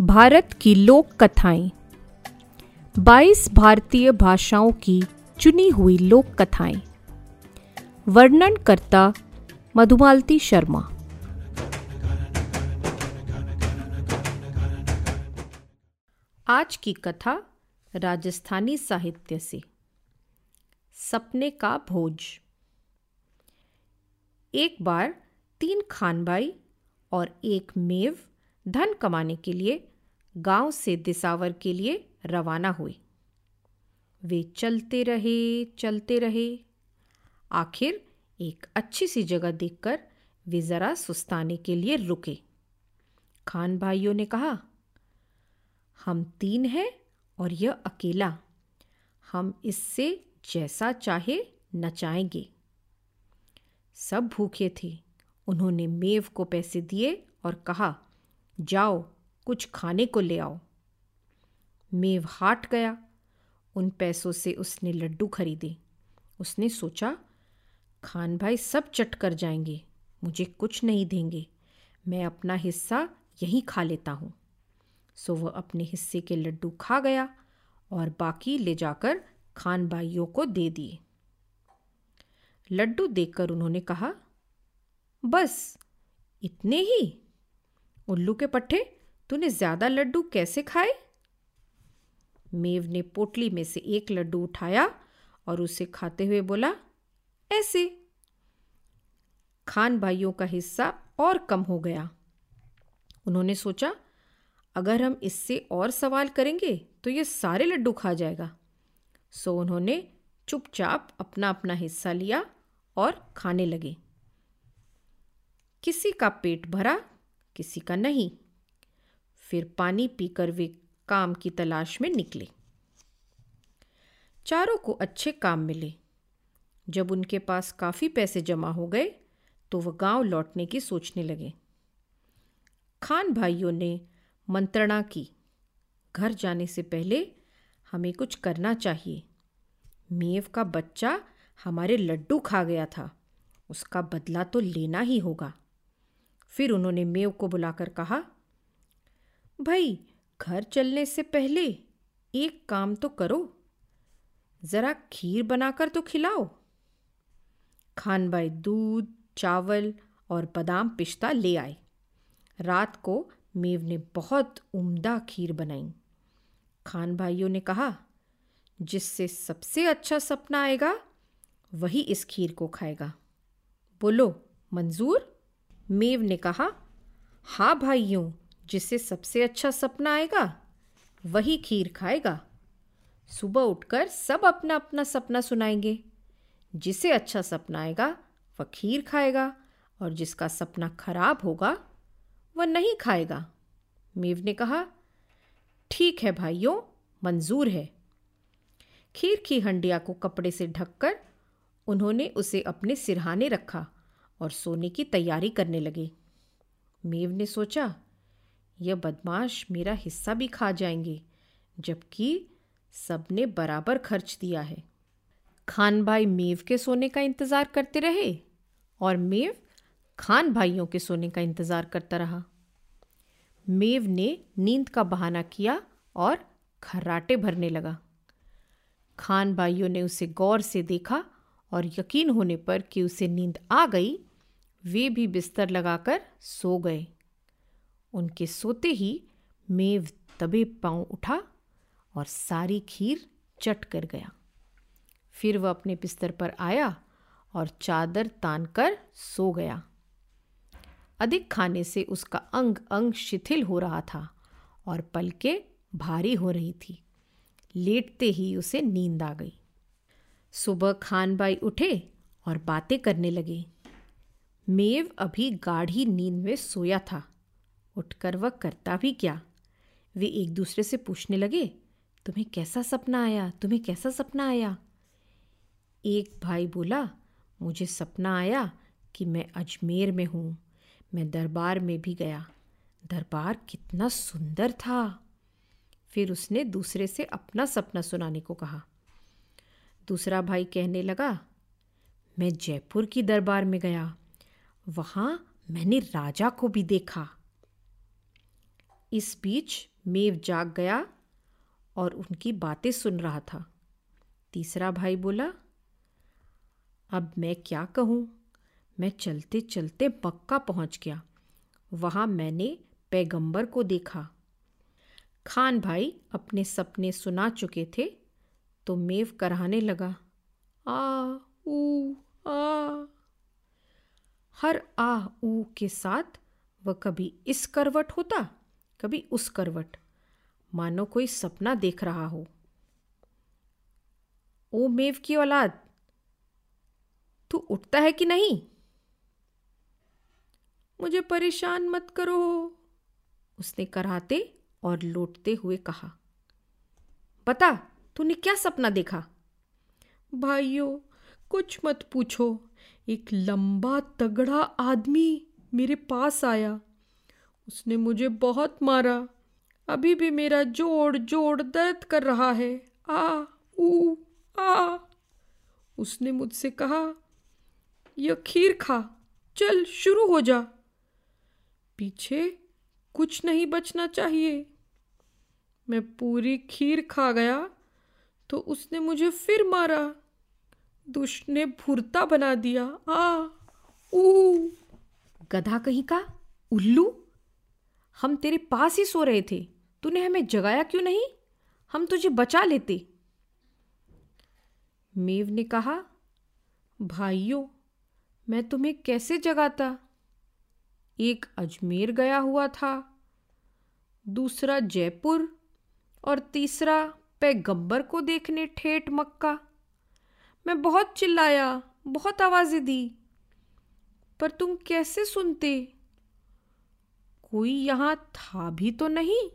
भारत की लोक कथाएँ। 22 भारतीय भाषाओं की चुनी हुई लोक कथाएँ। वर्णन करता मधुमालती शर्मा। आज की कथा राजस्थानी साहित्य से। सपने का भोज। एक बार तीन खानबाई और एक मेव धन कमाने के लिए गाँव से दिसावर के लिए रवाना हुए वे चलते रहे चलते रहे। आखिर एक अच्छी सी जगह देखकर वे ज़रा सुस्ताने के लिए रुके। खान भाइयों ने कहा, हम तीन हैं और यह अकेला। हम इससे जैसा चाहे नचाएँगे सब भूखे थे। उन्होंने मेव को पैसे दिए और कहा, जाओ कुछ खाने को ले आओ। मेव हाट गया। उन पैसों से उसने लड्डू खरीदे। उसने सोचा, खान भाई सब चट कर जाएँगे, मुझे कुछ नहीं देंगे। मैं अपना हिस्सा यहीं खा लेता हूँ। सो वह अपने हिस्से के लड्डू खा गया और बाकी ले जाकर खान भाइयों को दे दिए। लड्डू देखकर उन्होंने कहा, बस, इतने ही। उल्लू के पट्टे तूने ज़्यादा लड्डू कैसे खाए? मेव ने पोटली में से एक लड्डू उठाया और उसे खाते हुए बोला, ऐसे। खान भाइयों का हिस्सा और कम हो गया। उन्होंने सोचा, अगर हम इससे और सवाल करेंगे तो ये सारे लड्डू खा जाएगा। सो उन्होंने चुपचाप अपना अपना हिस्सा लिया और खाने लगे। किसी का पेट भरा, किसी का नहीं। फिर पानी पीकर वे काम की तलाश में निकले। चारों को अच्छे काम मिले। जब उनके पास काफ़ी पैसे जमा हो गए तो वह गाँव लौटने की सोचने लगे। खान भाइयों ने मंत्रणा की, घर जाने से पहले हमें कुछ करना चाहिए। मेव का बच्चा हमारे लड्डू खा गया था, उसका बदला तो लेना ही होगा। फिर उन्होंने मेव को बुलाकर कहा भाई, घर चलने से पहले एक काम तो करो। ज़रा खीर बनाकर तो खिलाओ। खानबाई दूध, चावल और बादाम पिस्ता ले आए। रात को मेव ने बहुत उम्दा खीर बनाई। खान भाइयों ने कहा, जिससे सबसे अच्छा सपना आएगा, वही इस खीर को खाएगा। बोलो, मंजूर? मेव ने कहा हाँ भाइयों जिससे सबसे अच्छा सपना आएगा, वही खीर खाएगा। सुबह उठकर सब अपना अपना सपना सुनाएँगे। जिसे अच्छा सपना आएगा, वह खीर खाएगा, और जिसका सपना खराब होगा, वह नहीं खाएगा। मेव ने कहा, ठीक है भाइयों, मंजूर है। खीर की हंडिया को कपड़े से ढककर उन्होंने उसे अपने सिरहाने रखा और सोने की तैयारी करने लगे। मेव ने सोचा यह बदमाश मेरा हिस्सा भी खा जाएँगे, जबकि सबने बराबर खर्च दिया है। खान भाई मेव के सोने का इंतज़ार करते रहे और मेव खान भाइयों के सोने का इंतज़ार करता रहा। मेव ने नींद का बहाना किया और खर्राटे भरने लगा। खान भाइयों ने उसे गौर से देखा और यकीन होने पर कि उसे नींद आ गई, वे भी बिस्तर लगाकर सो गए। उनके सोते ही मेव तबे पाँव उठा और सारी खीर चट कर गया। फिर वह अपने बिस्तर पर आया और चादर तान कर सो गया। अधिक खाने से उसका अंग अंग शिथिल हो रहा था और पलके भारी हो रही थी। लेटते ही उसे नींद आ गई। सुबह खान खानबाई उठे और बातें करने लगे। मेव अभी गाढ़ी नींद में सोया था। उठकर वह करता भी क्या? वे एक दूसरे से पूछने लगे, तुम्हें कैसा सपना आया? तुम्हें कैसा सपना आया? एक भाई बोला, मुझे सपना आया कि मैं अजमेर में हूँ। मैं दरबार में भी गया। दरबार कितना सुंदर था। फिर उसने दूसरे से अपना सपना सुनाने को कहा। दूसरा भाई कहने लगा, मैं जयपुर की दरबार में गया। वहाँ मैंने राजा को भी देखा। इस बीच मेव जाग गया और उनकी बातें सुन रहा था। तीसरा भाई बोला, अब मैं क्या कहूँ? मैं चलते चलते मक्का पहुँच गया। वहाँ मैंने पैगंबर को देखा। खान भाई अपने सपने सुना चुके थे तो मेव कराने लगा, आ, ऊ, आ। हर आ, ऊ के साथ वह कभी इस करवट होता? कभी उस करवट। मानो कोई सपना देख रहा हो। ओ मेव की औलाद, तू उठता है कि नहीं? मुझे परेशान मत करो, उसने कराते और लौटते हुए कहा। बता, तूने क्या सपना देखा? भाइयों, कुछ मत पूछो। एक लंबा तगड़ा आदमी मेरे पास आया। उसने मुझे बहुत मारा। अभी भी मेरा जोड़ जोड़ दर्द कर रहा है। आ, ऊ, आ। उसने मुझसे कहा यह खीर खा, चल शुरू हो जा। पीछे कुछ नहीं बचना चाहिए। मैं पूरी खीर खा गया तो उसने मुझे फिर मारा। दुष्ट ने भुरता बना दिया। आ, ऊ। गधा कहीं का? उल्लू? हम तेरे पास ही सो रहे थे। तूने हमें जगाया क्यों नहीं? हम तुझे बचा लेते। मेव ने कहा, भाइयों, मैं तुम्हें कैसे जगाता? एक अजमेर गया हुआ था, दूसरा जयपुर और तीसरा पैगंबर को देखने ठेठ मक्का। मैं बहुत चिल्लाया, बहुत आवाज़ें दी, पर तुम कैसे सुनते? कोई यहाँ था भी तो नहीं?